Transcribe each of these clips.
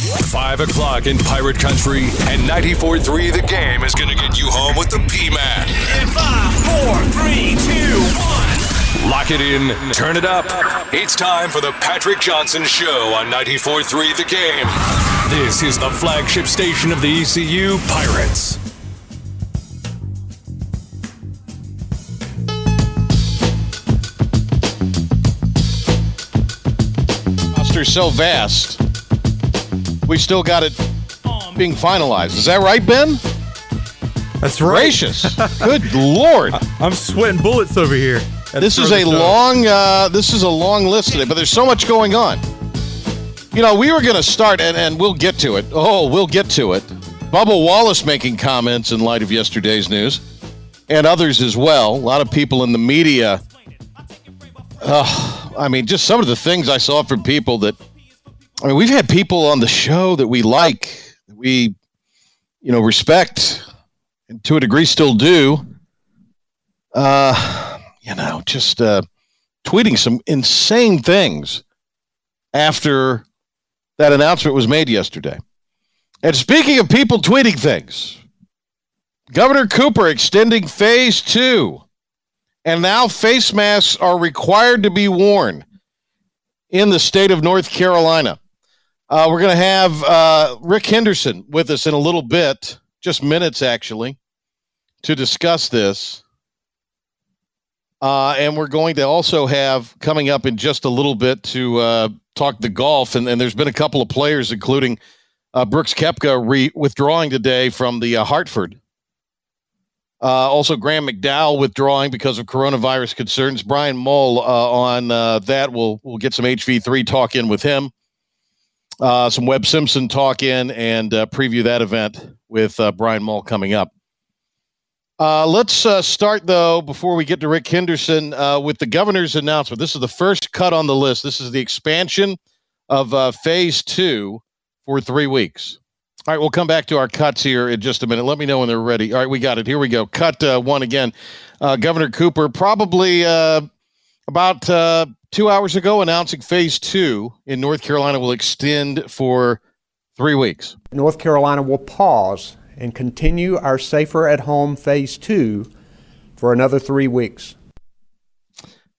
5 o'clock in Pirate Country, and 94.3 The Game is going to get you home with the P-Man. In five, four, three, two, one. Lock it in, turn it up. It's time for the Patrick Johnson Show on 94.3 The Game. This is the flagship station of the ECU Pirates. roster so vast, we still got it being finalized. Is that right, Ben? That's right. Gracious. Good lord. I'm sweating bullets over here. This is a long uh, this is a long list today, but there's so much going on. You know, we were going to start, and, and we'll get to it. Oh, we'll get to it. Bubba Wallace making comments in light of yesterday's news, and others as well. A lot of people in the media. Uh, I mean, just some of the things I saw from people that. I mean, we've had people on the show that we like, that we, you know, respect, and to a degree still do. Uh, you know, just uh, tweeting some insane things after that announcement was made yesterday. And speaking of people tweeting things, Governor Cooper extending phase two, and now face masks are required to be worn in the state of North Carolina. Uh, we're going to have uh, Rick Henderson with us in a little bit, just minutes actually, to discuss this. Uh, and we're going to also have coming up in just a little bit to uh, talk the golf. And, and, there's been a couple of players, including uh, Brooks Koepka, re- withdrawing today from the uh, Hartford. Also, Graham McDowell withdrawing because of coronavirus concerns. Brian Mull on that. We'll we'll get some HV3 talk in with him. Some Webb Simpson talk in and preview that event with Brian Mull coming up. Uh, let's uh, start, though, before we get to Rick Henderson, uh, with the governor's announcement. This is the first cut on the list. This is the expansion of uh, phase two for three weeks. All right, we'll come back to our cuts here in just a minute. Let me know when they're ready. All right, we got it. Here we go. Cut uh, one again. Uh, Governor Cooper, probably about two hours ago, announcing phase two in North Carolina will extend for three weeks. North Carolina will pause and continue our Safer at Home Phase 2 for another three weeks.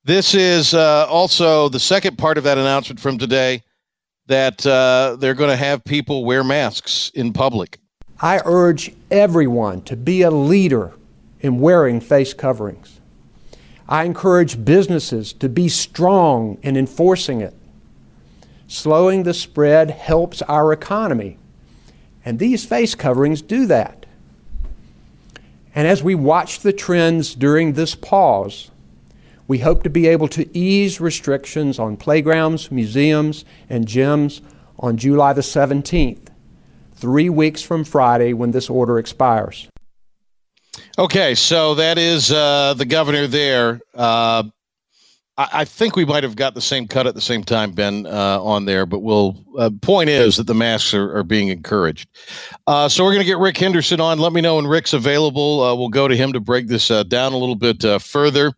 This is uh, also the second part of that announcement from today that uh, they're going to have people wear masks in public. I urge everyone to be a leader in wearing face coverings. I encourage businesses to be strong in enforcing it. Slowing the spread helps our economy and these face coverings do that. And as we watch the trends during this pause, we hope to be able to ease restrictions on playgrounds, museums, and gyms on July the 17th, three weeks from Friday when this order expires. Okay, so that is uh, the governor there. Uh, I, think we might have got the same cut at the same time, Ben, uh, on there. But we'll. Uh, point is that the masks are, are being encouraged. Uh, so we're going to get Rick Henderson on. Let me know when Rick's available. Uh, we'll go to him to break this down a little bit further.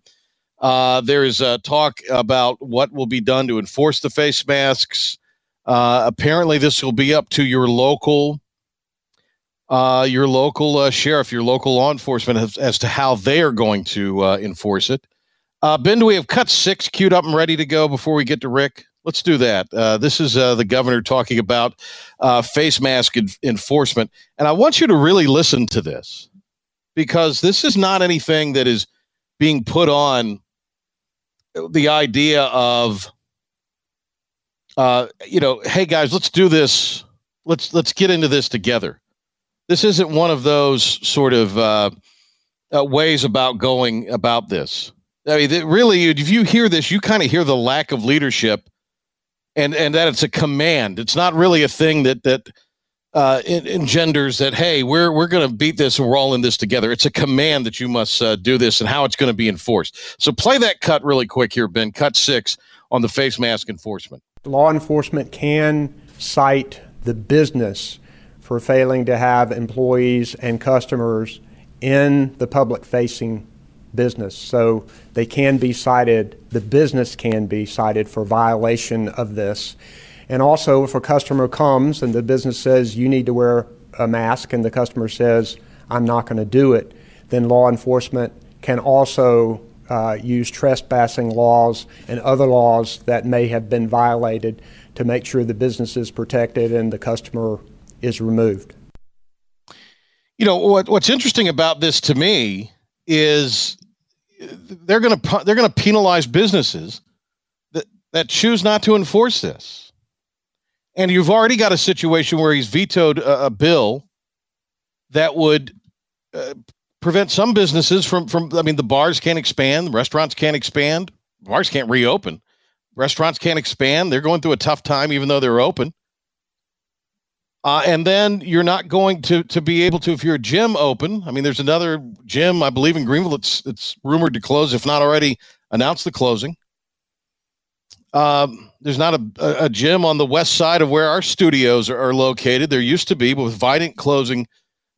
there is talk about what will be done to enforce the face masks. apparently, this will be up to your local. Your local sheriff, your local law enforcement, as, as, to how they are going to enforce it. Uh, ben, do we have cut six queued up and ready to go before we get to Rick? Let's do that. Uh, this is uh, the governor talking about uh, face mask en- enforcement. And I want you to really listen to this because this is not anything that is being put on the idea of, uh, you know, hey guys, let's do this. Let's let's get into this together. This isn't one of those sort of uh, ways about going about this. I mean, really, if you hear this, you kind of hear the lack of leadership, and and that it's a command. It's not really a thing that that uh, engenders that. Hey, we're we're going to beat this, and we're all in this together. It's a command that you must uh, do this, and how it's going to be enforced. So play that cut really quick here, Ben. Cut six on the face mask enforcement. Law enforcement can cite the business for failing to have employees and customers in the public facing business. So they can be cited, the business can be cited for violation of this. And also, if a customer comes and the business says you need to wear a mask and the customer says, I'm not going to do it, then law enforcement can also uh, use trespassing laws and other laws that may have been violated to make sure the business is protected and the customer is removed. You know what, what's interesting about this to me is they're going to they're going to penalize businesses that that choose not to enforce this. And you've already got a situation where he's vetoed a, a bill that would uh, prevent some businesses from from I mean the bars can't expand, restaurants can't expand, bars can't reopen. Restaurants can't expand. They're going through a tough time even though they're open. Uh, and then you're not going to to be able to if you're gym open. I mean, there's another gym I believe in Greenville. It's it's rumored to close, if not already announced the closing. Um, there's not a, a gym on the west side of where our studios are, are located. There used to be, but with Vidant closing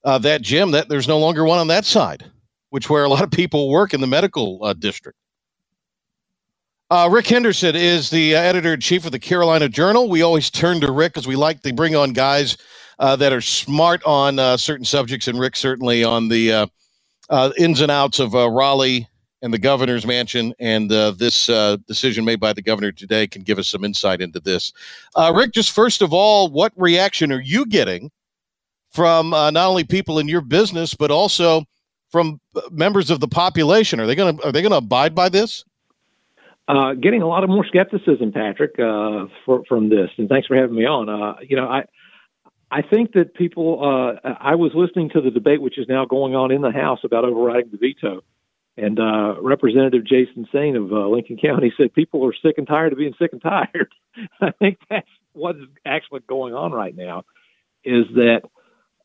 uh, that gym, that there's no longer one on that side, which where a lot of people work in the medical uh, district. Uh, Rick Henderson is the uh, editor in chief of the Carolina Journal. We always turn to Rick because we like to bring on guys uh, that are smart on uh, certain subjects, and Rick certainly on the uh, uh, ins and outs of Raleigh and the governor's mansion. And this decision made by the governor today can give us some insight into this. Rick, just first of all, what reaction are you getting from not only people in your business but also from members of the population? Are they going to are they going to abide by this? Uh, getting a lot of more skepticism, Patrick, uh, for, from this. And thanks for having me on. Uh, you know, I I think that people. Uh, I was listening to the debate, which is now going on in the House about overriding the veto, and uh, Representative Jason Saine of uh, Lincoln County said people are sick and tired of being sick and tired. I think that's what's actually going on right now. Is that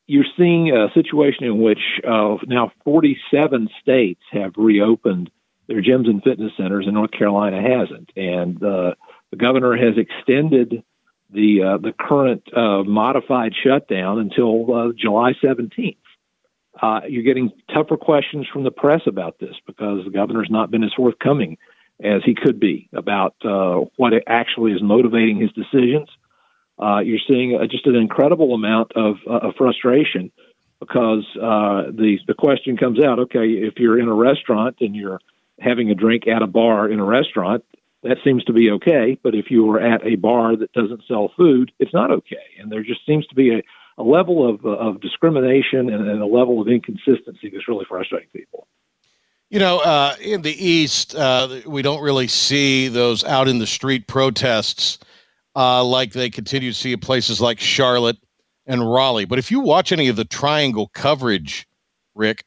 you're seeing a situation in which now 47 states have reopened their gyms and fitness centers, and North Carolina hasn't. And uh, the governor has extended the uh, the current uh, modified shutdown until uh, July 17th. Uh, you're getting tougher questions from the press about this because the governor's not been as forthcoming as he could be about uh, what actually is motivating his decisions. you're seeing just an incredible amount of, of frustration because the the question comes out. Okay, if you're in a restaurant and you're having a drink at a bar in a restaurant, that seems to be okay. But if you are at a bar that doesn't sell food, it's not okay. And there just seems to be a, a level of, of discrimination and, and, a level of inconsistency that's really frustrating people. You know, uh, in the East, uh, we don't really see those out in the street protests uh, like they continue to see in places like Charlotte and Raleigh. But if you watch any of the triangle coverage, Rick,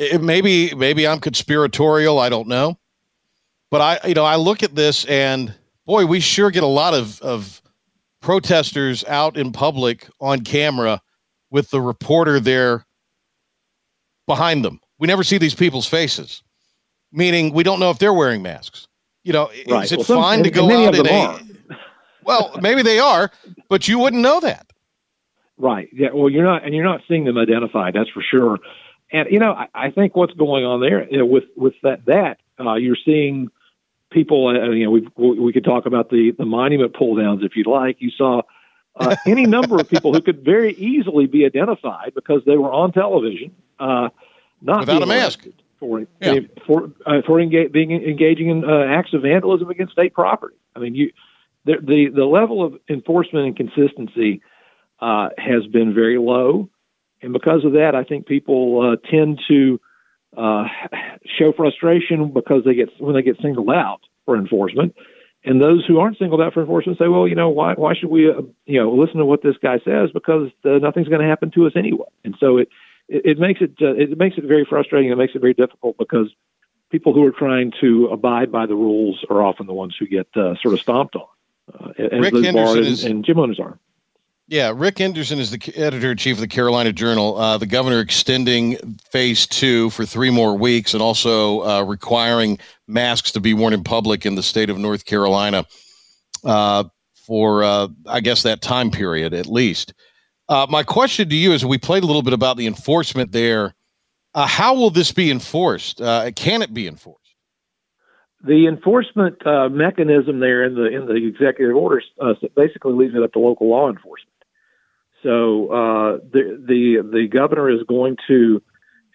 it, maybe maybe I'm conspiratorial. I don't know, but I you know I look at this and boy, we sure get a lot of of protesters out in public on camera with the reporter there behind them. We never see these people's faces, meaning we don't know if they're wearing masks. You know, right. is it well, some, fine to go out in a? well, maybe they are, but you wouldn't know that. Right. Yeah. Well, you're not, and you're not seeing them identified. That's for sure. And you know, I, I think what's going on there you know, with with that that uh, you're seeing people. Uh, you know, we we could talk about the the monument pull downs if you'd like. You saw uh, any number of people who could very easily be identified because they were on television, uh, not without a mask for yeah. for uh, for engage, being engaging in uh, acts of vandalism against state property. I mean, you the the, the level of enforcement and consistency uh, has been very low. And because of that, I think people uh, tend to uh, show frustration because they get when they get singled out for enforcement. And those who aren't singled out for enforcement say, "Well, you know, why why should we, uh, you know, listen to what this guy says? Because uh, nothing's going to happen to us anyway." And so it it, it makes it uh, it makes it very frustrating. It makes it very difficult because people who are trying to abide by the rules are often the ones who get uh, sort of stomped on, uh, as Rick those Henderson is, and, and gym owners are. Yeah, Rick Henderson is the editor in chief of the Carolina Journal. Uh, the governor extending phase two for three more weeks and also uh, requiring masks to be worn in public in the state of North Carolina uh, for, uh, I guess, that time period at least. Uh, my question to you is we played a little bit about the enforcement there. Uh, how will this be enforced? can it be enforced? the enforcement uh, mechanism there in the in the executive orders uh, basically leaves it up to local law enforcement. So uh, the the the governor is going to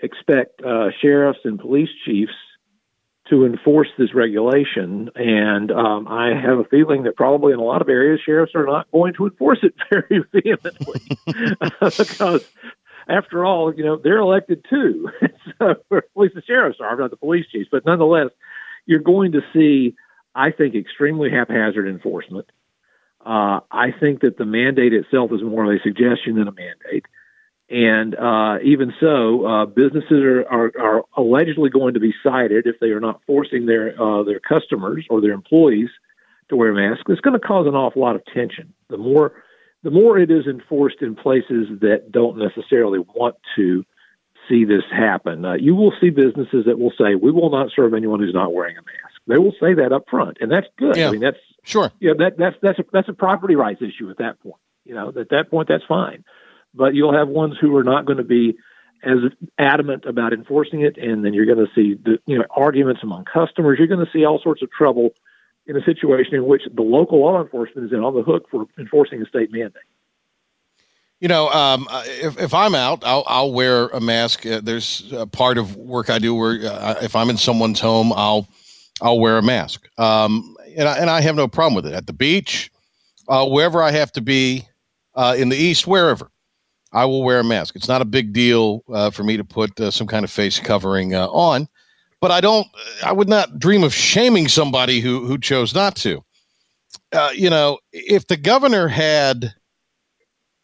expect uh, sheriffs and police chiefs to enforce this regulation, and um, I have a feeling that probably in a lot of areas sheriffs are not going to enforce it very vehemently because. After all, you know they're elected too, so at least the sheriffs are, not the police chiefs. But nonetheless, you're going to see, I think, extremely haphazard enforcement. Uh, I think that the mandate itself is more of a suggestion than a mandate. And uh, even so, uh, businesses are, are, are, allegedly going to be cited if they are not forcing their uh, their customers or their employees to wear masks. It's going to cause an awful lot of tension. The more the more it is enforced in places that don't necessarily want to see this happen. Uh, you will see businesses that will say, "We will not serve anyone who's not wearing a mask." They will say that up front, and that's good. Yeah. I mean, that's sure. Yeah, that that's that's a, that's a property rights issue at that point. You know, at that point, that's fine. But you'll have ones who are not going to be as adamant about enforcing it, and then you're going to see the, you know arguments among customers. You're going to see all sorts of trouble in a situation in which the local law enforcement is in on the hook for enforcing a state mandate. You know, um, uh, if, if I'm out, I'll, I'll wear a mask. Uh, there's a part of work I do where uh, if I'm in someone's home, I'll I'll wear a mask. Um, and I, and I have no problem with it at the beach, uh, wherever I have to be, uh, in the east, wherever. I will wear a mask. It's not a big deal uh, for me to put some kind of face covering on, but I don't. I would not dream of shaming somebody who who chose not to. you know, if the governor had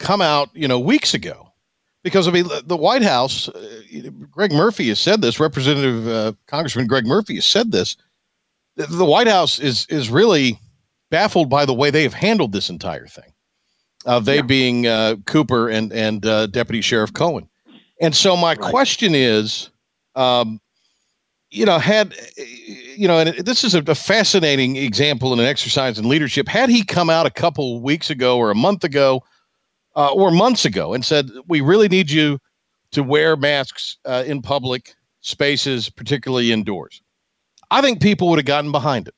come out, you know, weeks ago. Because I mean, the White House, uh, Greg Murphy has said this. Representative uh, Congressman Greg Murphy has said this. The, White House is is really baffled by the way they have handled this entire thing. Uh, they yeah. being uh, Cooper and and uh, Deputy Sheriff Cohen. And so my right. question is, um, you know, had you know, and this is a, a fascinating example and an exercise in leadership. Had he come out a couple weeks ago or a month ago uh, or months ago and said, we really need you to wear masks uh, in public spaces, particularly indoors. I think people would have gotten behind it.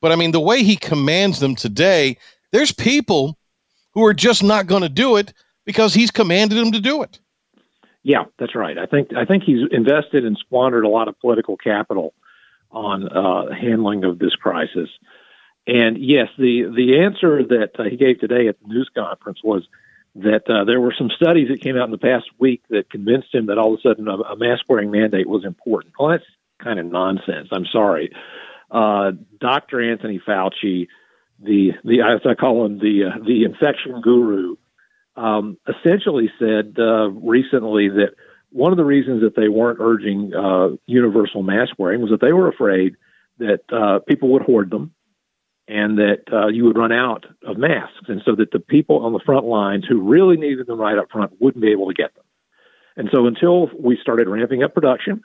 But I mean, the way he commands them today, there's people who are just not going to do it because he's commanded them to do it. Yeah, that's right. I think I think he's invested and squandered a lot of political capital on uh, handling of this crisis. And yes, the the answer that uh, he gave today at the news conference was that uh, there were some studies that came out in the past week that convinced him that all of a sudden a, a mask wearing mandate was important. Well, that's kind of nonsense. I'm sorry. Uh, Dr. Anthony Fauci, the the as I call him the uh, the infection guru, um, essentially said uh, recently that one of the reasons that they weren't urging uh, universal mask wearing was that they were afraid that uh, people would hoard them and that uh, you would run out of masks, and so that the people on the front lines who really needed them right up front wouldn't be able to get them. And so until we started ramping up production,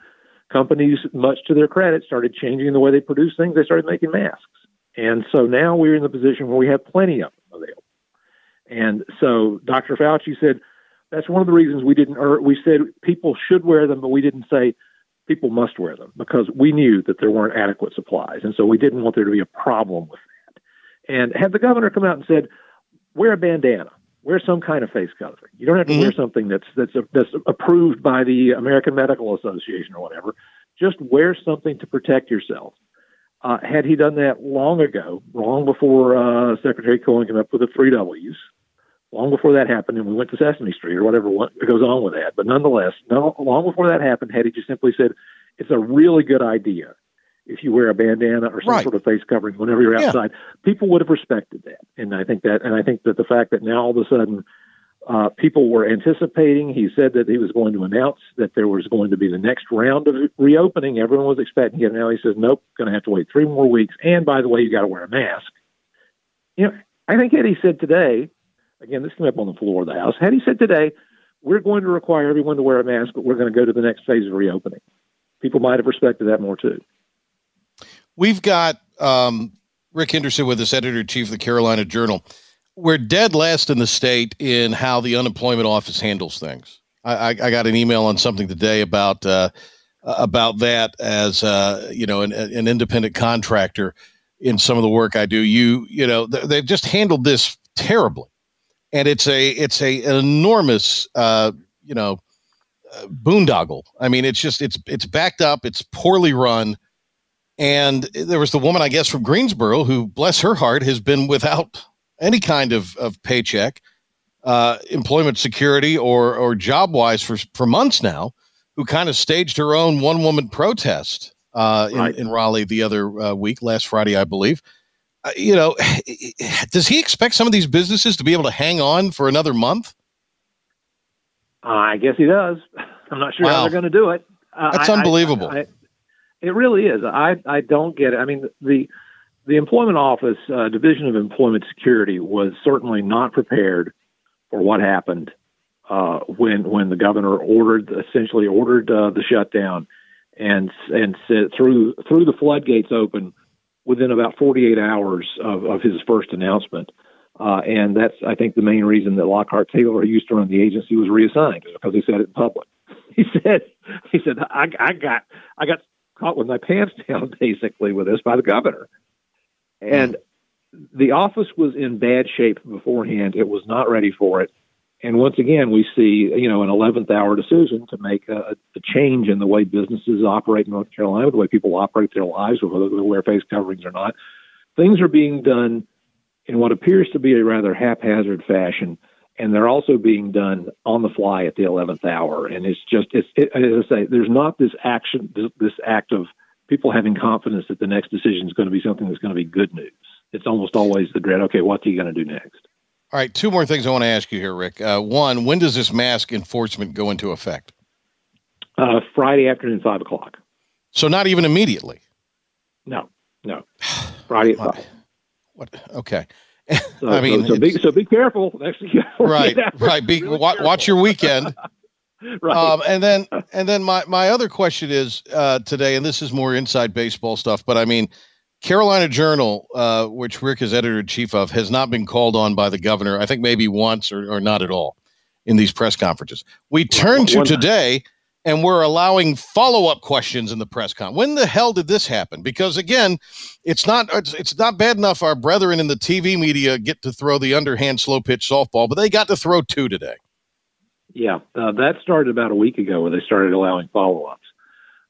companies, much to their credit, started changing the way they produce things. They started making masks, and so now we're in the position where we have plenty of them available. And so Dr. Fauci said that's one of the reasons we didn't. Or we said people should wear them, but we didn't say people must wear them because we knew that there weren't adequate supplies, and so we didn't want there to be a problem with that. and had the governor come out and said, wear a bandana, wear some kind of face covering. You don't have to mm-hmm. wear something that's that's a, that's approved by the American Medical Association or whatever. Just wear something to protect yourself. Uh, had he done that long ago, long before uh, Secretary Cohen came up with the three W's, long before that happened, and we went to Sesame Street or whatever goes on with that. But nonetheless, no, long before that happened, had he just simply said, "It's a really good idea if you wear a bandana or some right. sort of face covering whenever you're outside, yeah. people would have respected that. And I think that, and I think that the fact that now all of a sudden uh, people were anticipating, he said that he was going to announce that there was going to be the next round of reopening. Everyone was expecting it. Now he says, nope, going to have to wait three more weeks. And by the way, you got to wear a mask. You know, I think had he said today, again, this came up on the floor of the House, had he said today, we're going to require everyone to wear a mask, but we're going to go to the next phase of reopening. People might have respected that more too. We've got um, Rick Henderson with us, editor in chief of the Carolina Journal. We're dead last in the state in how the unemployment office handles things. I, I, I got an email on something today about uh, about that as uh, you know an, an independent contractor in some of the work I do. You you know th- they've just handled this terribly, and it's a it's a an enormous uh, you know uh, boondoggle. I mean, it's just it's it's backed up. It's poorly run. And there was the woman, I guess, from Greensboro who, bless her heart, has been without any kind of, of paycheck, uh, employment security, or or job wise for for months now, who kind of staged her own one woman protest uh, in, Right. in Raleigh the other uh, week, last Friday, I believe. Uh, you know, does he expect some of these businesses to be able to hang on for another month? I guess he does. I'm not sure Wow. how they're going to do it. Uh, That's I- I- unbelievable. I- it really is. I I don't get it. I mean, the the employment office uh, division of employment security was certainly not prepared for what happened uh, when when the governor ordered essentially ordered uh, the shutdown and and said through through the floodgates open within about 48 hours of, of his first announcement. Uh, and that's, I think, the main reason that Lockhart Taylor, used to run the agency, was reassigned because he said it in public. He said, he said, I, I got, I got caught with my pants down basically with this by the governor, and the office was in bad shape beforehand. It was not ready for it. And once again, we see, you know, an 11th hour decision to make a, a change in the way businesses operate in North Carolina, the way people operate their lives, whether they wear face coverings or not. Things are being done in what appears to be a rather haphazard fashion, and they're also being done on the fly at the 11th hour. And it's just, it's, it, as I say, there's not this action, this, this act of people having confidence that the next decision is going to be something that's going to be good news. It's almost always the dread, okay, what's he going to do next? All right, two more things I want to ask you here, Rick. Uh, one, when does this mask enforcement go into effect? Uh, Friday afternoon, 5 o'clock. So not even immediately. No, no. Friday at 5. What? Okay. So, I mean, so, so, be, so be careful right, right. Be, Really wa- watch your weekend. right. Um, and then, and then my my other question is uh, today, and this is more inside baseball stuff, but I mean, Carolina Journal, uh, which Rick is editor in chief of, has not been called on by the governor. I think maybe once or, or not at all in these press conferences. We turn to today, and we're allowing follow up questions in the press con. When the hell did this happen? Because again, it's not it's, it's not bad enough our brethren in the TV media get to throw the underhand slow pitch softball, but they got to throw two today. Yeah, uh, that started about a week ago when they started allowing follow-ups.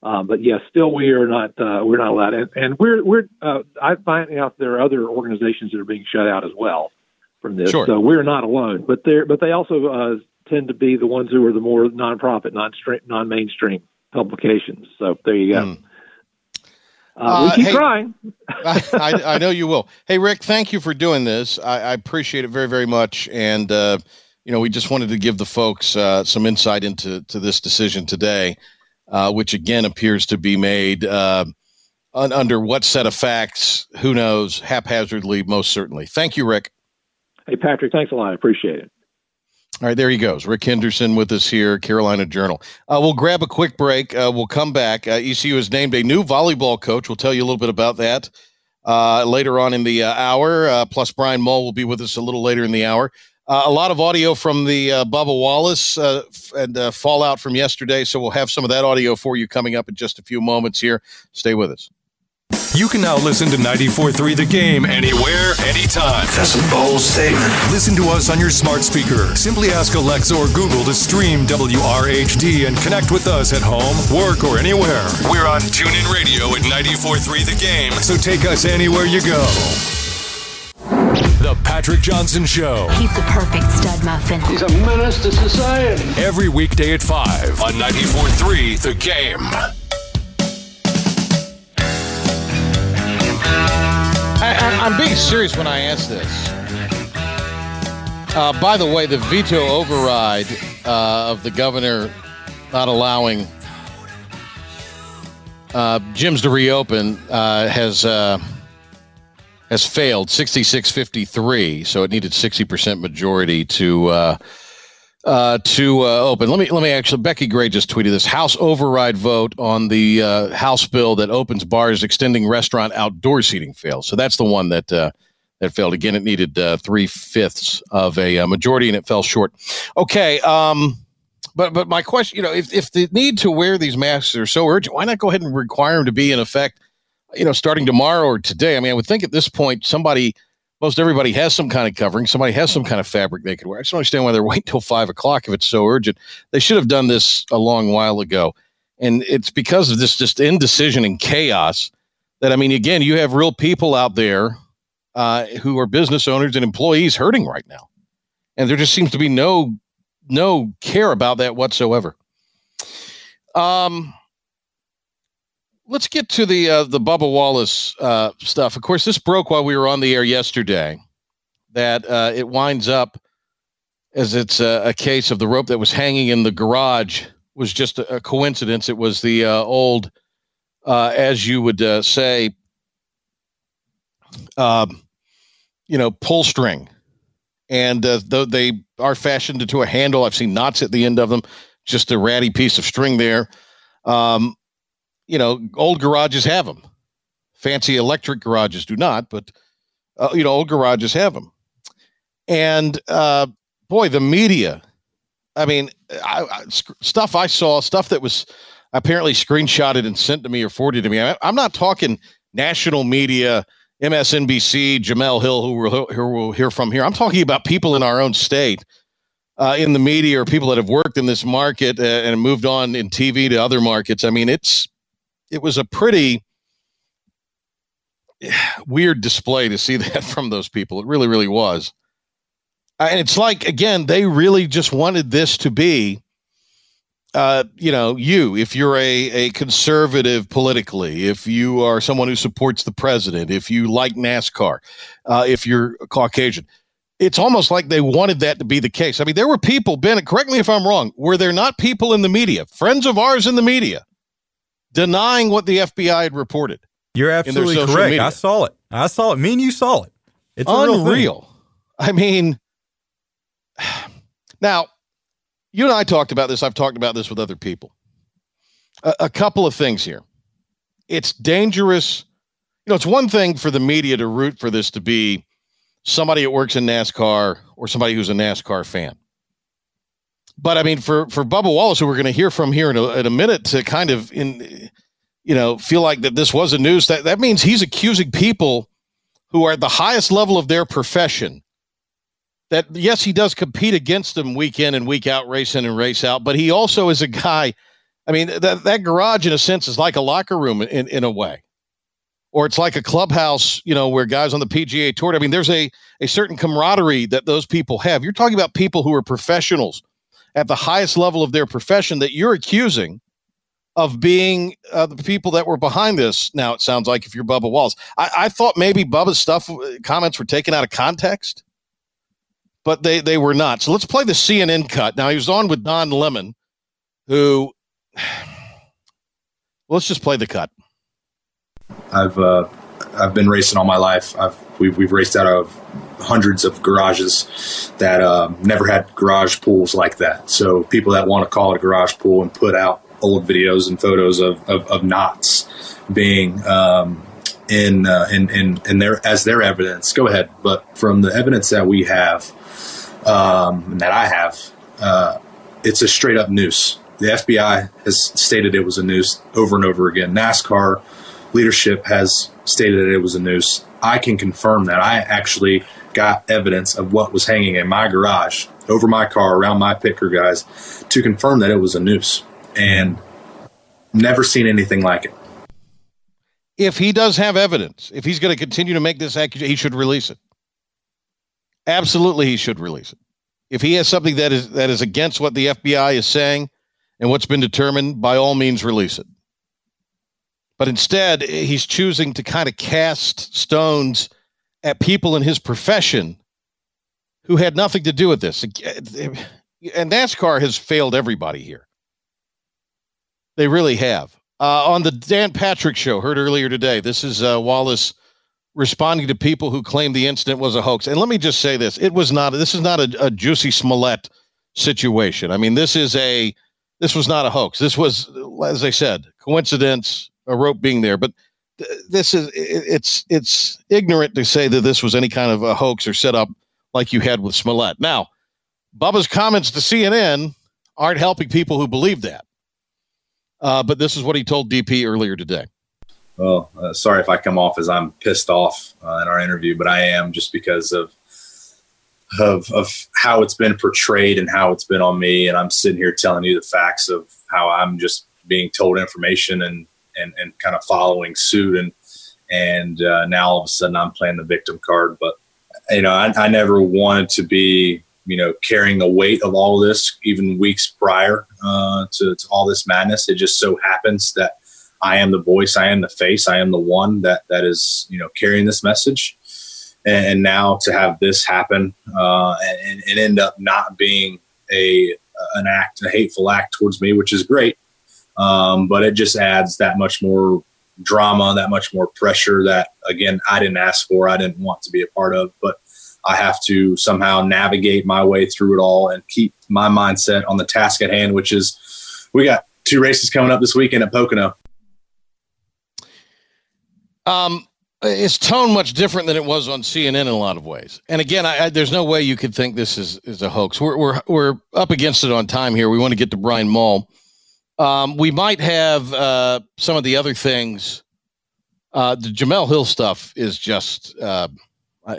Uh, but yes, still we are not uh, we're not allowed, and, and we're we're uh, I find out there are other organizations that are being shut out as well from this. Sure. So we're not alone, but they but they also uh, tend to be the ones who are the more nonprofit, non non mainstream publications. So there you go. Hmm. Uh, Uh, we keep hey- trying. I, I, I know you will. Hey, Rick, thank you for doing this. I, I appreciate it very, very much. And, uh, you know, we just wanted to give the folks uh, some insight into to this decision today, uh, which again appears to be made uh, un- under what set of facts? Who knows? Haphazardly, most certainly. Thank you, Rick. Hey Patrick, thanks a lot. I appreciate it. All right, there he goes. Rick Henderson with us here, Carolina Journal. Uh, we'll grab a quick break. Uh, we'll come back. Uh, ECU has named a new volleyball coach. We'll tell you a little bit about that uh, later on in the uh, hour. Uh, plus, Brian Mull will be with us a little later in the hour. A lot of audio from the Bubba Wallace f- and fallout from yesterday. So we'll have some of that audio for you coming up in just a few moments here. Stay with us. You can now listen to 94.3 The Game anywhere, anytime. That's a bold statement. Listen to us on your smart speaker. Simply ask Alexa or Google to stream WRHD and connect with us at home, work, or anywhere. We're on TuneIn Radio at 94.3 The Game, so take us anywhere you go. The Patrick Johnson Show, He's the perfect stud muffin. He's a menace to society. every weekday at 5 on 94.3 The Game. I'm being serious when I ask this. Uh, by the way, the veto override uh, of the governor not allowing uh, gyms to reopen uh, has uh, has failed 66-53. So it needed 60% majority to uh, to uh, open. Let me let me actually. Becky Gray just tweeted this: House override vote on the uh, House bill that opens bars extending restaurant outdoor seating fails. So that's the one that uh, that failed. Again, it needed uh, three fifths of a uh, majority, and it fell short. Okay, um, but but my question, you know, if if the need to wear these masks are so urgent, why not go ahead and require them to be in effect, you know, starting tomorrow or today? I mean, I would think at this point somebody, most everybody has some kind of covering, somebody has some kind of fabric they could wear. I just don't understand why they're waiting till five o'clock if it's so urgent. They should have done this a long while ago, and it's because of this just indecision and chaos that I mean, again, you have real people out there uh, who are business owners and employees hurting right now, and there just seems to be no no care about that whatsoever. Um, let's get to the uh, the Bubba Wallace uh, stuff. Of course, this broke while we were on the air yesterday. That uh, it winds up as it's a, a, case of the rope that was hanging in the garage was just a, a coincidence. It was the uh, old, uh, as you would uh, say, um, you know, pull string and uh, though they are fashioned into a handle, I've seen knots at the end of them. Just a ratty piece of string there. Um, you know, old garages have them. Fancy electric garages do not, but uh, you know, old garages have them. And uh, boy, the media. I mean, I, I, stuff I saw, stuff that was apparently screenshotted and sent to me or forwarded to me. I, I'm not talking national media MSNBC, Jemele Hill, who we'll, who we'll hear from here. I'm talking about people in our own state, uh, in the media, or people that have worked in this market uh, and moved on in TV to other markets. I mean, it's it was a pretty weird display to see that from those people. It really, really was. Uh, and it's like again, they really just wanted this to be uh, you know, you, if you're a, a conservative politically, if you are someone who supports the president, if you like NASCAR, uh, if you're Caucasian, it's almost like they wanted that to be the case. I mean, there were people, Ben, correct me if I'm wrong, were there not people in the media, friends of ours in the media, denying what the FBI had reported? You're absolutely correct. Media? I saw it. I saw it. Me and you saw it. It's unreal. I mean, now you and I talked about this. I've talked about this with other people. A, a couple of things here. It's dangerous. You know, it's one thing for the media to root for this to be somebody that works in NASCAR or somebody who's a NASCAR fan. But I mean, for for Bubba Wallace, who we're going to hear from here in a, in a minute, to kind of in you know feel like that this was a news that that means he's accusing people who are at the highest level of their profession that yes, he does compete against them week in and week out, race in and race out, but he also is a guy. I mean, that, that garage, in a sense, is like a locker room in, in a way, or it's like a clubhouse, you know, where guys on the PGA Tour. I mean, there's a, a certain camaraderie that those people have. You're talking about people who are professionals at the highest level of their profession that you're accusing of being uh, the people that were behind this. Now, it sounds like if you're Bubba Walls, I, I thought maybe Bubba's stuff uh, comments were taken out of context but they they were not. So let's play the CNN cut. Now he was on with Don Lemon, who let's just play the cut. I've uh, I've been racing all my life. I've we've we've raced out of hundreds of garages that uh, never had garage pools like that. So people that want to call it a garage pool and put out old videos and photos of of, of knots being um, in, uh, in in in their as their evidence. Go ahead, but from the evidence that we have, um, that I have, uh, it's a straight up noose. The FBI has stated it was a noose over and over again. NASCAR leadership has stated that it was a noose. I can confirm that. I actually got evidence of what was hanging in my garage, over my car, around my picker guys, to confirm that it was a noose. And never seen anything like it. If he does have evidence, if he's going to continue to make this accusation, he should release it. Absolutely, he should release it. If he has something that is that is against what the FBI is saying and what's been determined, by all means, release it. But instead, he's choosing to kind of cast stones at people in his profession who had nothing to do with this. And NASCAR has failed everybody here. They really have. Uh, on the Dan Patrick show, heard earlier today, this is uh, Wallace responding to people who claim the incident was a hoax. And let me just say this: it was not. This is not a, a Jussie Smollett situation. I mean, this is a. This was not a hoax. This was, as I said, coincidence, a rope being there. But th- this is it's it's ignorant to say that this was any kind of a hoax or setup like you had with Smollett. Now, Bubba's comments to CNN aren't helping people who believe that. Uh, but this is what he told DP earlier today. Well, uh, sorry if I come off as I'm pissed off uh, in our interview, but I am just because of of of how it's been portrayed and how it's been on me, and I'm sitting here telling you the facts of how I'm just being told information and and and kind of following suit, and and uh, now all of a sudden I'm playing the victim card. But you know, I, I never wanted to be you know carrying the weight of all this, even weeks prior uh, to, to all this madness. It just so happens that I am the voice, I am the face, I am the one that that is you know carrying this message. And, now to have this happen uh, and, and end up not being a an act, a hateful act towards me, which is great. Um, but it just adds that much more drama, that much more pressure that again I didn't ask for, I didn't want to be a part of, but I have to somehow navigate my way through it all and keep my mindset on the task at hand, which is we got two races coming up this weekend at Pocono. Um, it's tone much different than it was on CNN in a lot of ways. And again, I, I, there's no way you could think this is, is a hoax. We're, we're, we're up against it on time here. We want to get to Brian Mull. Um, we might have uh, some of the other things. Uh, the Jemele Hill stuff is just, uh, I,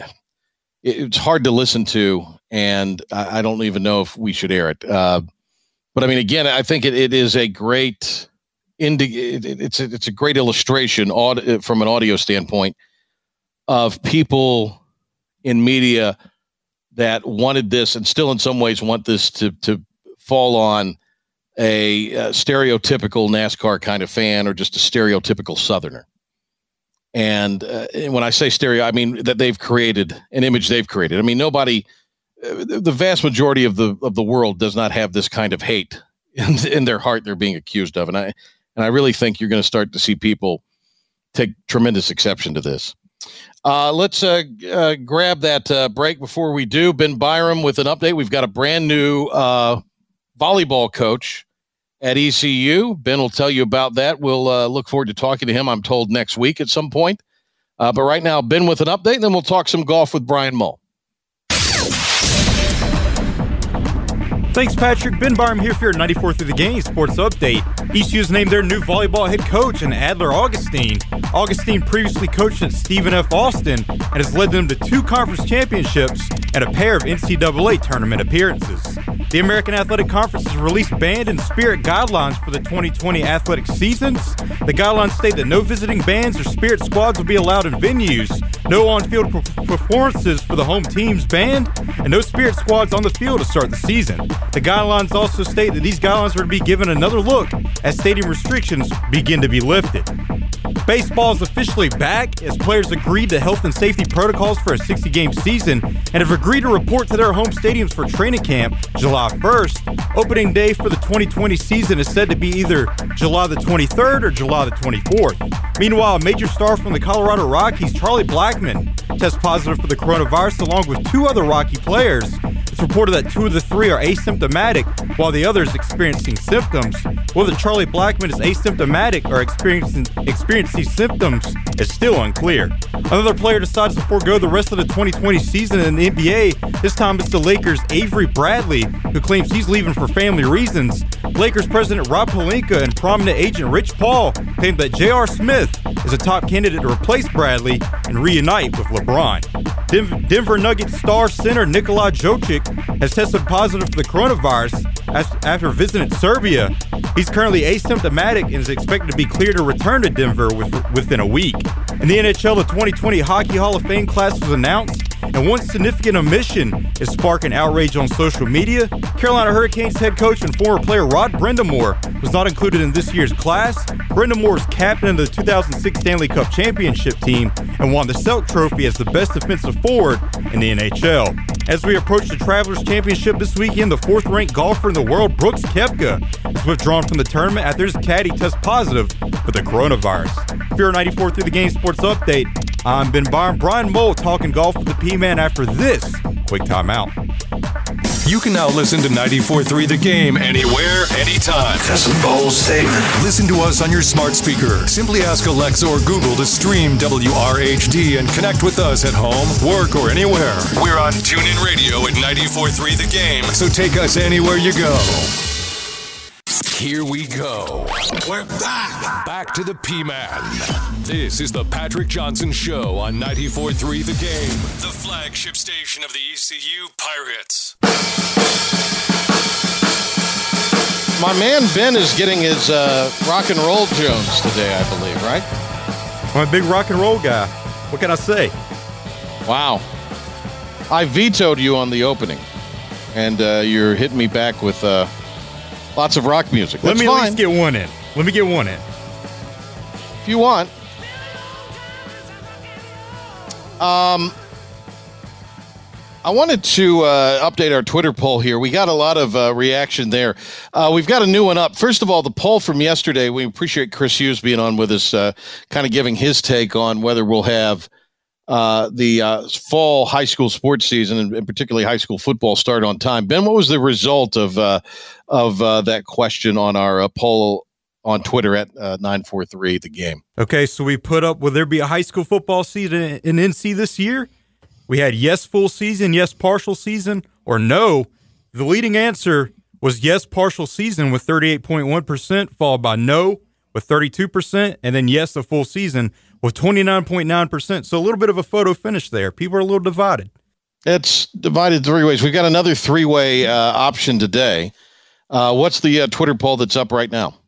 it, it's hard to listen to, and I, I, don't even know if we should air it. Uh, but I mean, again, I think it, it is a great indi- it, it's a, it's a great illustration aud- from an audio standpoint of people in media that wanted this and still in some ways want this to to fall on a, a stereotypical NASCAR kind of fan or just a stereotypical Southerner. And uh, when I say stereo, I mean that they've created an image they've created. I mean nobody, uh, the vast majority of the of the world does not have this kind of hate in, in their heart they're being accused of. And I and I really think you're going to start to see people take tremendous exception to this. Uh, let's uh, uh, grab that uh, break before we do. Ben Byram with an update. We've got a brand new uh, volleyball coach at ECU. Ben will tell you about that. We'll uh, look forward to talking to him, I'm told, next week at some point. but right now, Ben with an update, and then we'll talk some golf with Brian Mull. Thanks, Patrick. Ben Byram here for your 94 through the game sports update. ECU has named their new volleyball head coach in Adler Augustine. Augustine previously coached at Stephen F. Austin and has led them to two conference championships and a pair of NCAA tournament appearances. The American Athletic Conference has released band and spirit guidelines for the 2020 athletic seasons. The guidelines state that no visiting bands or spirit squads will be allowed in venues, no on field performances for the home team's band, and no spirit squads on the field to start the season. The guidelines also state that these guidelines are to be given another look as stadium restrictions begin to be lifted. Baseball is officially back as players agreed to health and safety protocols for a 60 game season and have agreed to report to their home stadiums for training camp July 1st. Opening day for the 2020 season is said to be either July the 23rd or July the 24th. Meanwhile, a major star from the Colorado Rockies, Charlie Blackmon, tests positive for the coronavirus along with two other Rocky players. Reported that two of the three are asymptomatic, while the other is experiencing symptoms. Whether Charlie Blackmon is asymptomatic or experiencing, experiencing symptoms is still unclear. Another player decides to forego the rest of the 2020 season in the NBA. This time it's the Lakers' Avery Bradley, who claims he's leaving for family reasons. Lakers president Rob Pelinka and prominent agent Rich Paul claim that J.R. Smith is a top candidate to replace Bradley and reunite with LeBron. Denver Nuggets star center Nikola Jokic has tested positive for the coronavirus after visiting Serbia. He's currently asymptomatic and is expected to be cleared to return to Denver within a week. In the NHL, the 2020 Hockey Hall of Fame class was announced, and one significant omission is sparking outrage on social media. Carolina Hurricanes head coach and former player Rod Brind'Amour was not included in this year's class. Brind'Amour is captain of the 2006 Stanley Cup championship team and won the Selke Trophy as the best defensive forward in the NHL. As we approach the Travelers Championship this weekend, the fourth ranked golfer in the world, Brooks Koepka, is withdrawn from the tournament after his caddy tests positive for the coronavirus. Fear 94 through the game sports update. I'm Ben Byram, Brian Mull talking golf with the P Man after this quick timeout. You can now listen to 94.3 The Game anywhere, anytime. That's a bold statement. Listen to us on your smart speaker. Simply ask Alexa or Google to stream WRHD and connect with us at home, work, or anywhere. We're on TuneIn Radio at 94.3 The Game, so take us anywhere you go. Here we go. We're back. Back to the P Man. This is the Patrick Johnson Show on 94.3 The Game, the flagship station of the ECU Pirates. My man Ben is getting his uh, rock and roll Jones today, I believe, right? I'm a big rock and roll guy. What can I say? Wow. I vetoed you on the opening, and uh, you're hitting me back with uh, lots of rock music. Let me fine at least get one in. Let me get one in. if you want. Um, I wanted to uh, update our Twitter poll here. We got a lot of uh, reaction there. Uh, we've got a new one up. First of all, the poll from yesterday. We appreciate Chris Hughes being on with us, uh, kind of giving his take on whether we'll have uh, the uh, fall high school sports season, and, particularly high school football, start on time. Ben, what was the result of uh, of uh, that question on our uh, poll on Twitter at uh, nine four three the game? Okay, so we put up will there be a high school football season in NC this year? We had yes full season, yes partial season, or no. The leading answer was yes partial season with 38.1%, followed by no with 32%, and then yes a full season with 29.9%. So a little bit of a photo finish there. People are a little divided. It's divided three ways. We've got another three way uh, option today. Uh, what's the uh, Twitter poll that's up right now?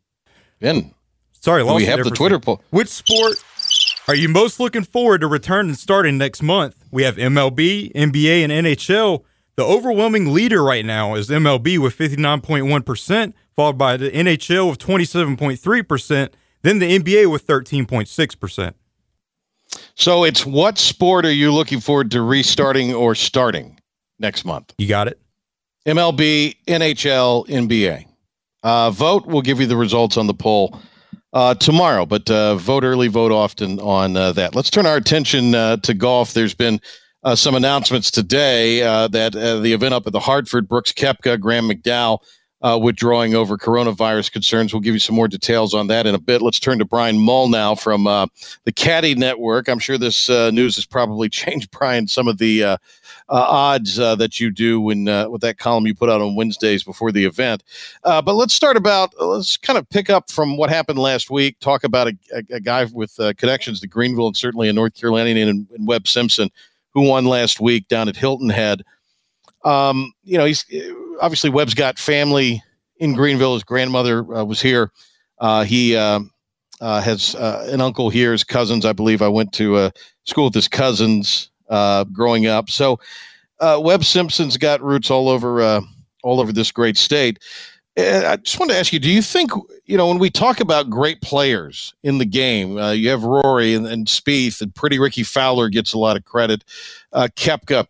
Ben, Sorry, lost we have the Twitter poll. Which sport are you most looking forward to returning and starting next month? We have MLB, NBA, and NHL. The overwhelming leader right now is MLB with 59.1%, followed by the NHL with 27.3%, then the NBA with 13.6%. So it's what sport are you looking forward to restarting or starting next month? You got it? MLB, NHL, NBA. Uh, vote. We'll give you the results on the poll uh, tomorrow, but uh, vote early, vote often on uh, that. Let's turn our attention uh, to golf. There's been uh, some announcements today uh, that uh, the event up at the Hartford, Brooks Koepka, Graham McDowell uh, withdrawing over coronavirus concerns. We'll give you some more details on that in a bit. Let's turn to Brian Mull now from uh, the Caddie Network. I'm sure this uh, news has probably changed, Brian, some of the uh, uh, odds uh, that you do when with that column you put out on Wednesdays before the event. But let's start about let's kind of pick up from what happened last week. Talk about a, a, a guy with connections to Greenville and certainly a North Carolinian and, and Webb Simpson, who won last week down at Hilton Head. Um, you know, he's obviously Webb's got family in Greenville. His grandmother uh, was here. Uh, he um uh, has an uncle here, his cousins. I believe I went to school with his cousins growing up. So Webb Simpson's got roots all over all over this great state. And I just wanted to ask you: Do you think you know when we talk about great players in the game, uh, you have Rory and, and Spieth, and Pretty Ricky Fowler gets a lot of credit. Uh, Koepka,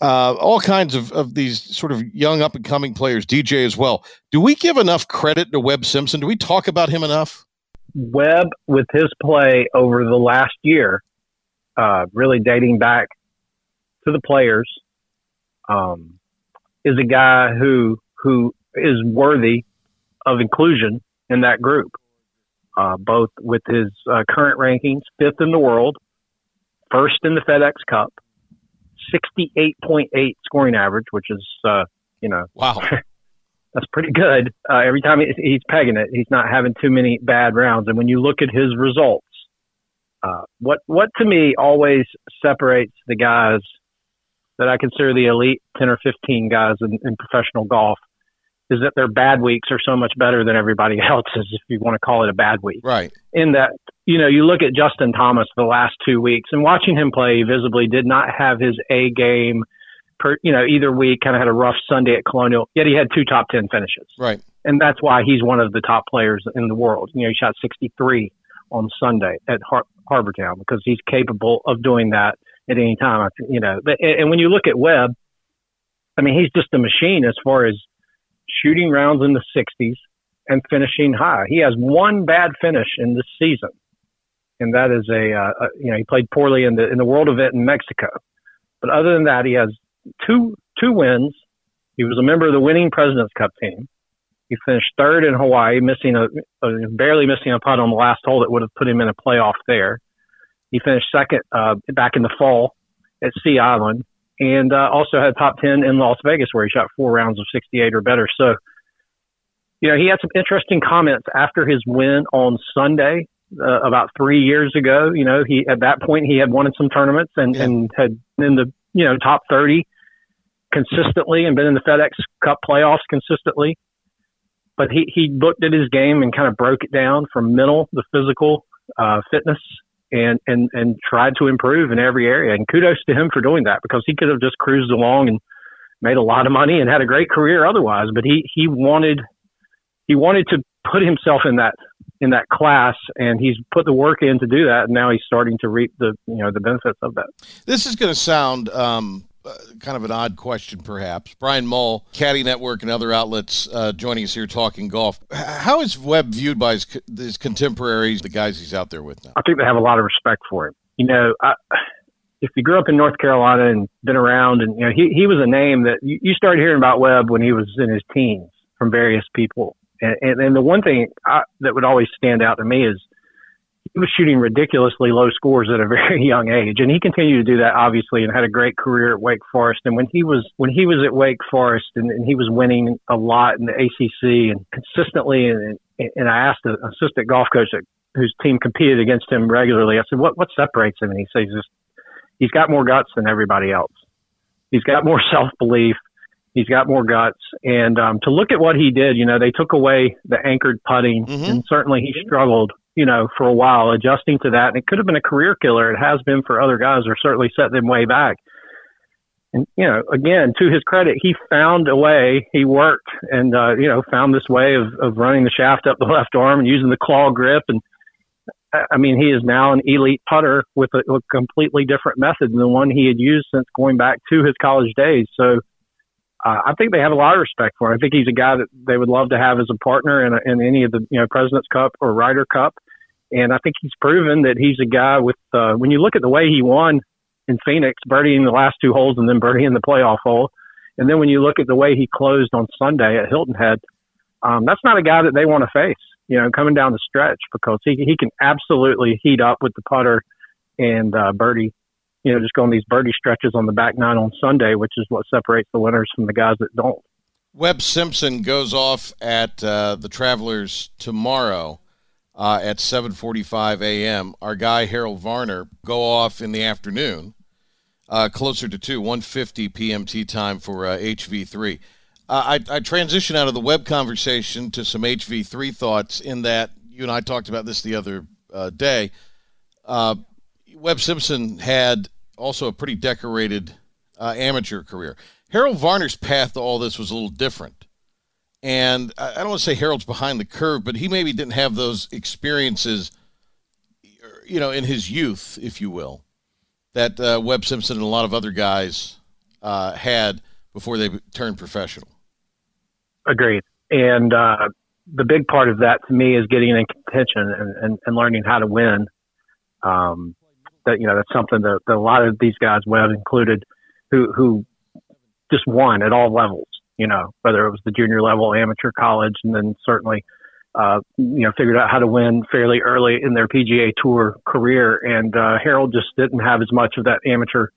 uh, all kinds of, of these sort of young up and coming players, DJ as well. Do we give enough credit to Webb Simpson? Do we talk about him enough? Webb, with his play over the last year, uh, really dating back to the players, um, is a guy who who is worthy of inclusion in that group. Uh, both with his uh, current rankings, fifth in the world, first in the FedEx Cup, 68.8 scoring average, which is, uh, you know, Wow. that's pretty good. Uh, every time he- he's pegging it, he's not having too many bad rounds. And when you look at his results, uh, what what to me always separates the guys that I consider the elite ten or fifteen guys in, in professional golf is that their bad weeks are so much better than everybody else's, if you want to call it a bad week Right. in that you know you look at Justin Thomas the last two weeks and watching him play he visibly did not have his A game per you know either week kind of had a rough Sunday at Colonial yet he had two top 10 finishes Right. and that's why he's one of the top players in the world you know he shot 63 on Sunday at Har- Harbour Town because he's capable of doing that at any time you know but, and and when you look at Webb I mean he's just a machine as far as shooting rounds in the 60s and finishing high. He has one bad finish in this season, and that is a, uh, a you know he played poorly in the in the World event in Mexico. But other than that, he has two two wins. He was a member of the winning Presidents Cup team. He finished third in Hawaii, missing a, a barely missing a putt on the last hole that would have put him in a playoff there. He finished second uh, back in the fall at Sea Island, and uh, also had top ten in Las Vegas where he shot four rounds of 68 or better. So you know, he had some interesting comments after his win on Sunday uh, about three years ago. You know, he at that point he had won in some tournaments and, yeah. and had been in the you know top thirty consistently and been in the FedEx Cup playoffs consistently. But he he looked at his game and kind of broke it down from mental, the physical, uh, fitness, and and and tried to improve in every area. And kudos to him for doing that because he could have just cruised along and made a lot of money and had a great career otherwise. But he he wanted he wanted to put himself in that in that class and he's put the work in to do that and now he's starting to reap the you know the benefits of that. This is going to sound um, uh, kind of an odd question perhaps. Brian mull caddie network and other outlets uh, joining us here talking golf. How is webb viewed by his, his, contemporaries the guys he's out there with now? I think they have a lot of respect for him. You know I, if you grew up in North Carolina and been around, and you know, he he was a name that you, you started hearing about Webb when he was in his teens from various people. And, and, and the one thing I, that would always stand out to me is he was shooting ridiculously low scores at a very young age, and he continued to do that obviously, and had a great career at Wake Forest. And when he was when he was at Wake Forest, and, and he was winning a lot in the ACC and consistently, and, and I asked the assistant golf coach that, whose team competed against him regularly, I said, "What what separates him?" And he says, he's got more guts than everybody else. He's got more self belief." He's got more guts. And um, to look at what he did, you know, they took away the anchored putting, mm-hmm. and certainly he struggled, you know, for a while adjusting to that. And it could have been a career killer. It has been for other guys, or certainly set them way back. And you know, again, to his credit, he found a way. He worked and uh, you know found this way of of running the shaft up the left arm and using the claw grip and I mean, he is now an elite putter with a, a, completely different method than the one he had used since going back to his college days. So uh, I think they have a lot of respect for him. I think he's a guy that they would love to have as a partner in, a, in any of the you know President's Cup or Ryder Cup, and I think he's proven that he's a guy with. Uh, when you look at the way he won in Phoenix, birdieing the last two holes and then birdieing the playoff hole, and then when you look at the way he closed on Sunday at Hilton Head, um, that's not a guy that they want to face. You know, coming down the stretch because he he can absolutely heat up with the putter and uh, birdie you know, just going these birdie stretches on the back nine on Sunday, which is what separates the winners from the guys that don't. Webb Simpson goes off at uh, the Travelers tomorrow uh, at 7:45 a.m. Our guy Harold Varner go off in the afternoon, uh, closer to two 1:50 p.m. tee time for HV3. Uh, I, I transition out of the Webb conversation to some HV3 thoughts. In that you and I talked about this the other uh, day. Uh, Webb Simpson had also a pretty decorated uh, amateur career. Harold Varner's path to all this was a little different. And I don't want to say Harold's behind the curve, but he maybe didn't have those experiences, you know, in his youth, if you will, that uh, Webb Simpson and a lot of other guys uh, had before they turned professional. Agreed. And uh, the big part of that to me is getting in contention and, and, and learning how to win. Um, that you know that's something that, that a lot of these guys, Webb included, who who just won at all levels. You know, whether it was the junior level, amateur, college, and then certainly, uh, you know, figured out how to win fairly early in their PGA Tour career. And uh, Harold just didn't have as much of that amateur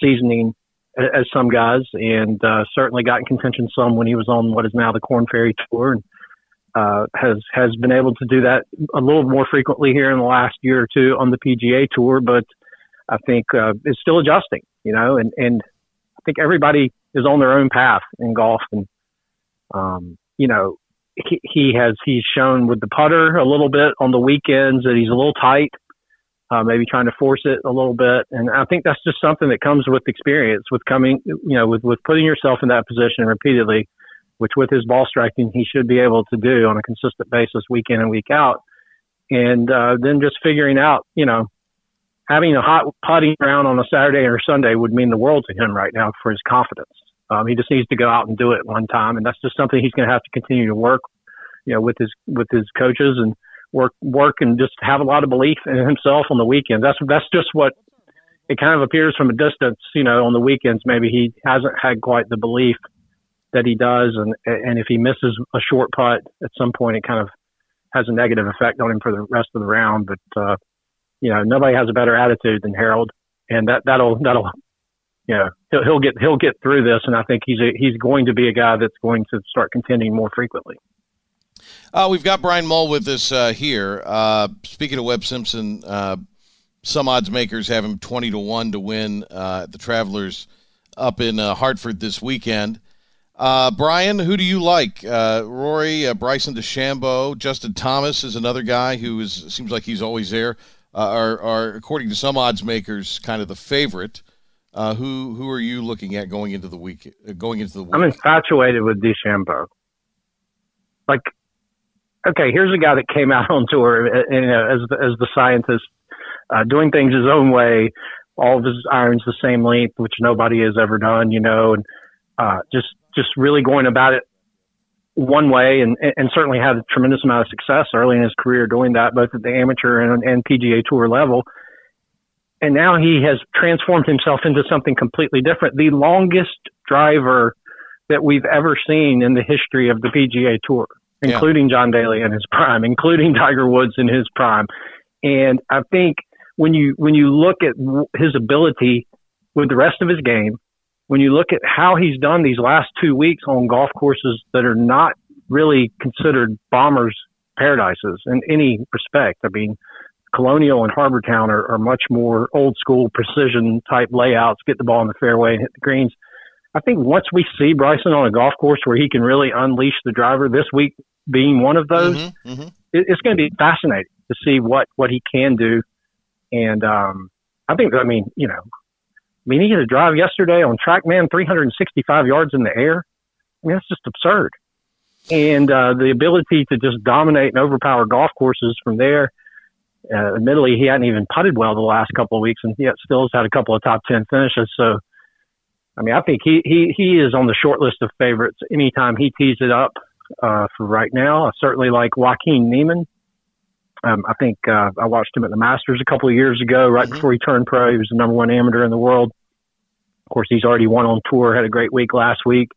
seasoning as, as some guys, and uh, certainly got in contention some when he was on what is now the Korn Ferry Tour. And, uh, has has been able to do that a little more frequently here in the last year or two on the PGA Tour, but I think uh, is still adjusting. You know, and and I think everybody is on their own path in golf, and um, you know, he, he has he's shown with the putter a little bit on the weekends that he's a little tight. Uh, maybe trying to force it a little bit. And I think that's just something that comes with experience, with coming, you know, with, with putting yourself in that position repeatedly which with his ball striking he should be able to do on a consistent basis week in and week out. And uh, then just figuring out, you know, having a hot putting round on a Saturday or Sunday would mean the world to him right now for his confidence. Um, he just needs to go out and do it one time, and that's just something he's going to have to continue to work, you know, with his with his coaches and work work and just have a lot of belief in himself on the weekends. That's that's just what it kind of appears from a distance. You know, on the weekends maybe he hasn't had quite the belief that he does, and and if he misses a short putt at some point, it kind of has a negative effect on him for the rest of the round. But uh, you know, nobody has a better attitude than Harold, and that that'll that'll you know he'll he'll get he'll get through this, and I think he's a, he's going to be a guy that's going to start contending more frequently. Uh, we've got Brian Mull with us uh, here. Uh, speaking of Webb Simpson, uh, some odds makers have him 20 to 1 to win uh, the Travelers up in uh, Hartford this weekend. Uh, Brian, who do you like? Uh, Rory, uh, Bryson DeChambeau, Justin Thomas is another guy who is seems like he's always there. are, are according to some odds makers kind of the favorite. who who are you looking at going into the week? Going into the week? I'm infatuated with DeChambeau. Like okay, here's a guy that came out on tour you know, as the, as the scientist, uh, doing things his own way. All of his irons the same length, which nobody has ever done, you know, and uh, just just really going about it one way, and and certainly had a tremendous amount of success early in his career doing that, both at the amateur and, and PGA Tour level. And now he has transformed himself into something completely different. The longest driver that we've ever seen in the history of the PGA Tour including yeah. John Daly in his prime, including Tiger Woods in his prime. And I think when you when you look at his ability with the rest of his game, when you look at how he's done these last two weeks on golf courses that are not really considered bombers' paradises in any respect. I mean, Colonial and Harbour Town are, are much more old school precision type layouts, get the ball in the fairway and hit the greens. I think once we see Bryson on a golf course where he can really unleash the driver this week, being one of those, mm-hmm, mm-hmm. It, it's going to be fascinating to see what what he can do. And um, I think, I mean, you know, I mean, he had a drive yesterday on TrackMan, 365 yards in the air. I mean, that's just absurd. And uh, the ability to just dominate and overpower golf courses from there. Uh, admittedly, he hadn't even putted well the last couple of weeks, and yet still has had a couple of top ten finishes. So, I mean, I think he he he is on the short list of favorites. Anytime he tees it up, uh, for right now. I certainly like Joaquin Niemann. Um, I think uh, I watched him at the Masters a couple of years ago, right mm-hmm. before he turned pro. He was the number one amateur in the world. Of course, he's already won on tour. Had a great week last week.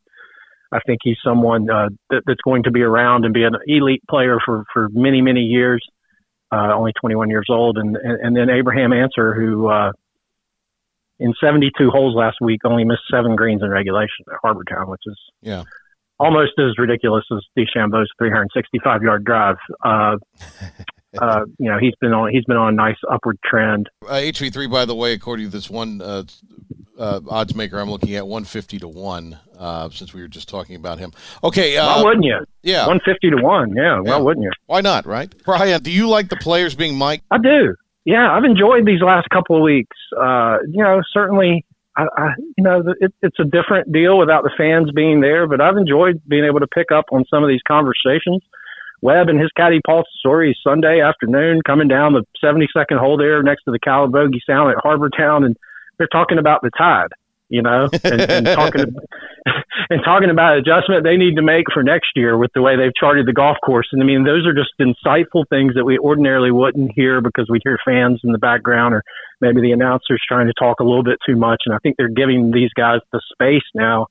I think he's someone uh, that, that's going to be around and be an elite player for for many many years. Uh, only 21 years old, and and, and then Abraham Ancer, who uh, in 72 holes last week only missed seven greens in regulation at Harbour Town, which is yeah almost as ridiculous as DeChambeau's 365 yard drive. Uh, uh, you know, he's been on he's been on a nice upward trend. Uh, HV3, by the way, according to this one uh, uh, odds maker, I'm looking at 150 to one. Uh, since we were just talking about him. Okay. why wouldn't you? Yeah. 150 to one. Yeah. Why wouldn't you? Why not? Right. Brian, do you like the players being Mike? I do. Yeah, I've enjoyed these last couple of weeks. you know, certainly I, I you know, it, it's a different deal without the fans being there, but I've enjoyed being able to pick up on some of these conversations. Webb and his caddy Paul Tesori Sunday afternoon coming down the 72nd hole there next to the Calibogue Sound at Harbour Town, and they're talking about the tide you know, and, and talking about, and talking about adjustment they need to make for next year with the way they've charted the golf course. And I mean, those are just insightful things that we ordinarily wouldn't hear because we'd hear fans in the background or maybe the announcers trying to talk a little bit too much. And I think they're giving these guys the space now.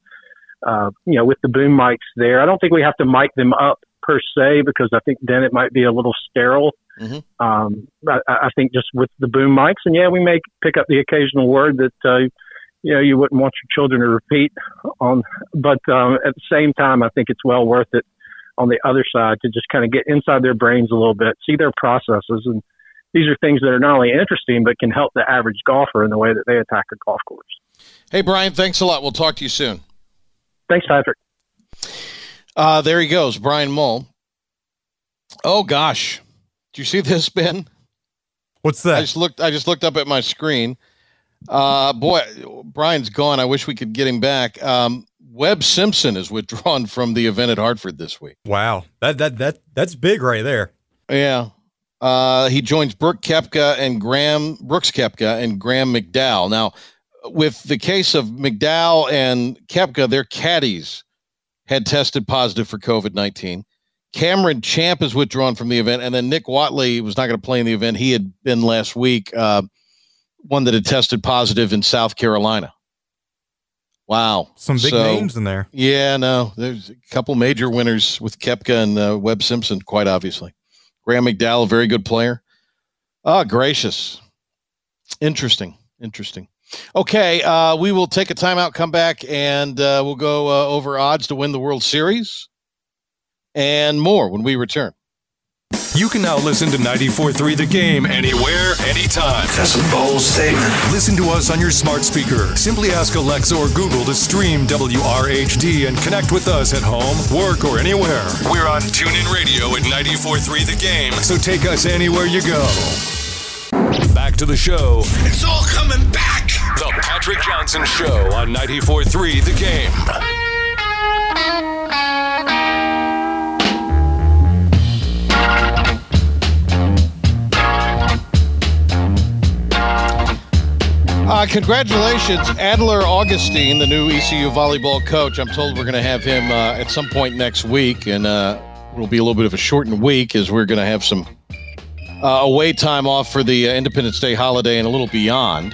Uh, you know, with the boom mics there, I don't think we have to mic them up per se because I think then it might be a little sterile. Mm-hmm. Um, I, I think just with the boom mics, and yeah, we may pick up the occasional word that uh, you know you wouldn't want your children to repeat on but um, at the same time i think it's well worth it on the other side to just kind of get inside their brains a little bit see their processes and these are things that are not only interesting but can help the average golfer in the way that they attack a golf course hey brian thanks a lot we'll talk to you soon thanks patrick uh, there he goes brian mull oh gosh do you see this ben what's that i just looked i just looked up at my screen uh, boy, Brian's gone. I wish we could get him back. Um, Webb Simpson is withdrawn from the event at Hartford this week. Wow, that that that that's big right there. Yeah. Uh, he joins Brooke Koepka and Graham Brooks Koepka and Graham McDowell. Now, with the case of McDowell and Koepka, they're caddies had tested positive for COVID nineteen. Cameron Champ is withdrawn from the event, and then Nick Watney was not going to play in the event. He had been last week. Uh, one that had tested positive in South Carolina. Wow. Some big so, names in there. Yeah, no, there's a couple major winners with Koepka and uh, Webb Simpson, quite obviously. Graham McDowell, very good player. Oh, gracious. Interesting. Interesting. Okay, uh, we will take a timeout, come back, and uh, we'll go uh, over odds to win the World Series. and more when we return. You can now listen to 94.3 The Game anywhere, anytime. That's a bold statement. Listen to us on your smart speaker. Simply ask Alexa or Google to stream WRHD and connect with us at home, work, or anywhere. We're on TuneIn Radio at 94.3 The Game, so take us anywhere you go. Back to the show. It's all coming back. The Patrick Johnson Show on 94.3 The Game. Uh, congratulations, Adler Augustin, the new ECU volleyball coach. I'm told we're going to have him uh, at some point next week, and uh, it'll be a little bit of a shortened week as we're going to have some uh, away time off for the uh, Independence Day holiday and a little beyond.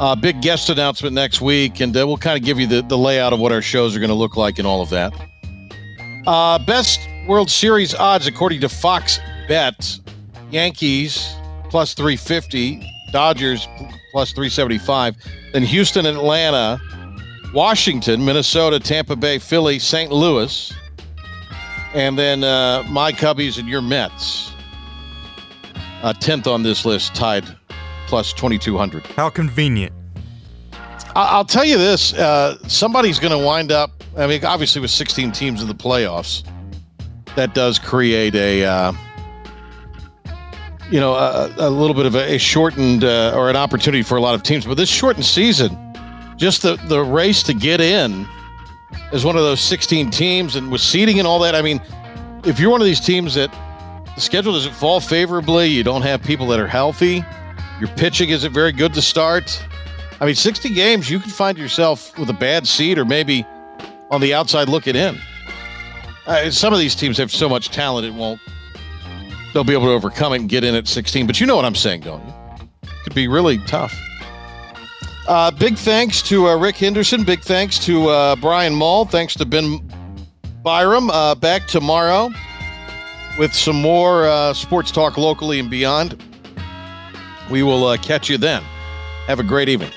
Uh, big guest announcement next week, and uh, we'll kind of give you the, the layout of what our shows are going to look like and all of that. Uh, best World Series odds according to Fox Bet: Yankees plus 350, Dodgers plus 375, then Houston, Atlanta, Washington, Minnesota, Tampa Bay, Philly, St. Louis, and then uh, my Cubbies and your Mets. Uh, 10th on this list, tied plus 2200. How convenient. I- I'll tell you this: uh, somebody's going to wind up. I mean, obviously, with 16 teams in the playoffs, that does create a, uh, you know, a, a little bit of a, a shortened uh, or an opportunity for a lot of teams. But this shortened season, just the the race to get in, is one of those 16 teams, and with seeding and all that. I mean, if you're one of these teams that the schedule doesn't fall favorably, you don't have people that are healthy, your pitching isn't very good to start. I mean, 60 games, you can find yourself with a bad seed or maybe on the outside looking in. Uh, some of these teams have so much talent, it won't, they'll be able to overcome it and get in at 16. But you know what I'm saying, don't you? Could be really tough. Uh, big thanks to uh, Rick Henderson. Big thanks to uh, Brian Mull. Thanks to Ben Byram. Uh, back tomorrow with some more uh, sports talk locally and beyond. We will uh, catch you then. Have a great evening.